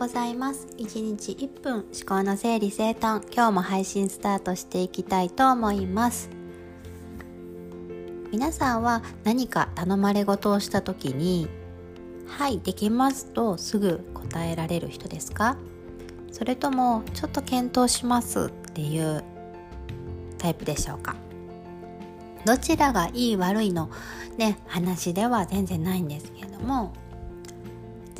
ございます。1日1分思考の整理整頓。今日も配信スタートしていきたいと思います。皆さんは何か頼まれ事をした時にはいできますとすぐ答えられる人ですか？それともちょっと検討しますっていうタイプでしょうか？どちらがいい悪いのね話では全然ないんですけれども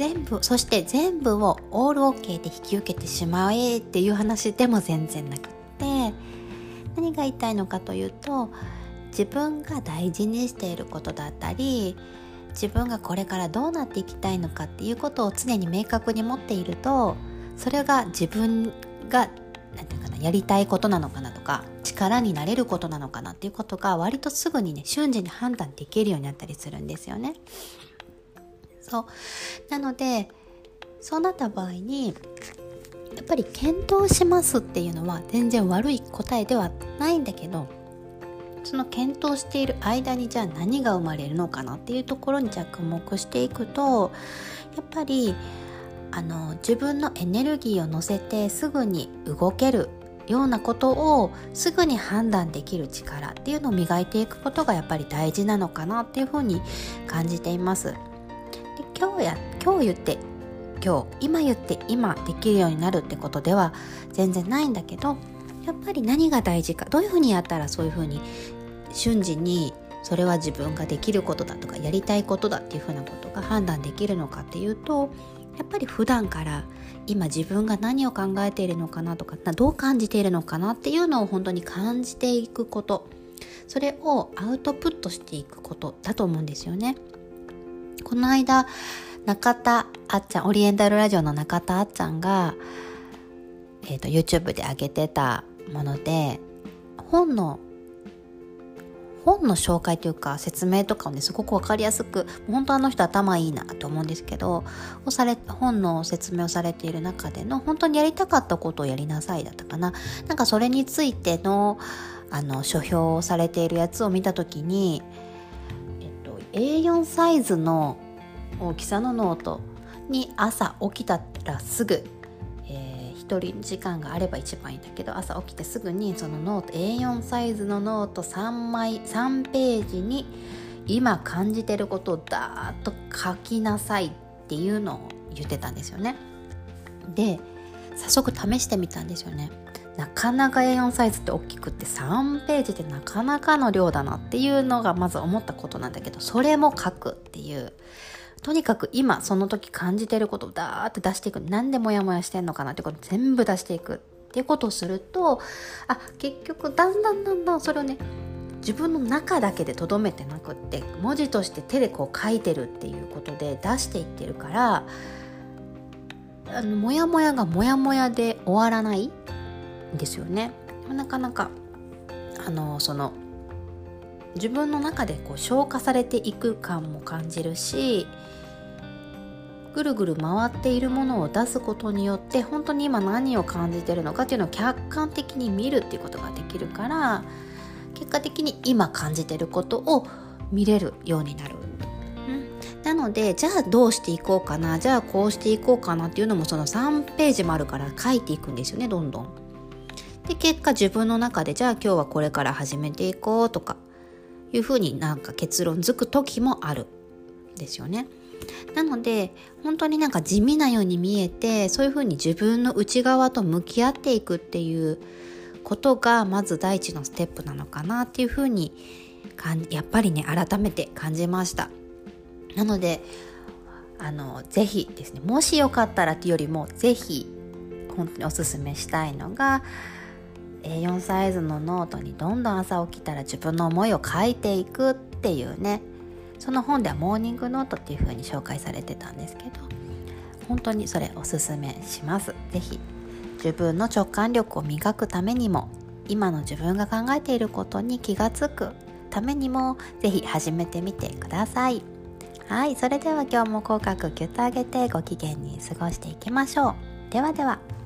全部そして全部をオールオッケーで引き受けてしまえっていう話でも全然なくって何が言いたいのかというと自分が大事にしていることだったり自分がこれからどうなっていきたいのかっていうことを常に明確に持っているとそれが自分が何て言うかなやりたいことなのかなとか力になれることなのかなっていうことが割とすぐにね瞬時に判断できるようになったりするんですよね。そうなのでそうなった場合にやっぱり検討しますっていうのは全然悪い答えではないんだけどその検討している間にじゃあ何が生まれるのかなっていうところに着目していくとやっぱりあの自分のエネルギーを乗せてすぐに動けるようなことをすぐに判断できる力っていうのを磨いていくことがやっぱり大事なのかなっていうふうに感じています。今日や今日言って今日今言って今できるようになるってことでは全然ないんだけどやっぱり何が大事かどういうふうにやったらそういうふうに瞬時にそれは自分ができることだとかやりたいことだっていうふうなことが判断できるのかっていうとやっぱり普段から今自分が何を考えているのかなとかどう感じているのかなっていうのを本当に感じていくことそれをアウトプットしていくことだと思うんですよね。この間中田あっちゃんオリエンタルラジオの中田あっちゃんが、えーと、YouTube で上げてたもので本の本の紹介というか説明とかをねすごく分かりやすく本当あの人頭いいなと思うんですけどをされ本の説明をされている中での本当にやりたかったことをやりなさいだったかな。なんかそれについてのあの書評をされているやつを見た時に A4 サイズの大きさのノートに朝起きたらすぐ、えー、一人時間があれば一番いいんだけど朝起きてすぐにそのノート A4 サイズのノート3枚3ページに今感じてることをダーッと書きなさいっていうのを言ってたんですよね。で早速試してみたんですよね。なかなか A4 サイズって大きくって3ページってなかなかの量だなっていうのがまず思ったことなんだけどそれも書くっていう。とにかく今その時感じてることをダーって出していく。何でモヤモヤしてんのかなってこと全部出していくっていうことをするとあ結局だんだんだんだんそれをね自分の中だけでとどめてなくって文字として手でこう書いてるっていうことで出していってるからあのモヤモヤがモヤモヤで終わらない。ですよね。なかなかあのその自分の中でこう消化されていく感も感じるしぐるぐる回っているものを出すことによって本当に今何を感じてるのかっていうのを客観的に見るっていうことができるから結果的に今感じてることを見れるようになる。なのでじゃあどうしていこうかなじゃあこうしていこうかなっていうのもその3ページもあるから書いていくんですよねどんどん。で結果自分の中でじゃあ今日はこれから始めていこうとかいうふうになんか結論づく時もあるですよね。なので本当になんか地味なように見えてそういうふうに自分の内側と向き合っていくっていうことがまず第一のステップなのかなっていうふうにやっぱりね改めて感じました。なのであのぜひですねもしよかったらっていうよりもぜひ本当におすすめしたいのが A4 サイズのノートにどんどん朝起きたら自分の思いを書いていくっていうね。その本ではモーニングノートっていう風に紹介されてたんですけど本当にそれおすすめします。是非自分の直感力を磨くためにも今の自分が考えていることに気がつくためにも是非始めてみてください。はいそれでは今日も口角ギュッと上げてご機嫌に過ごしていきましょう。ではでは。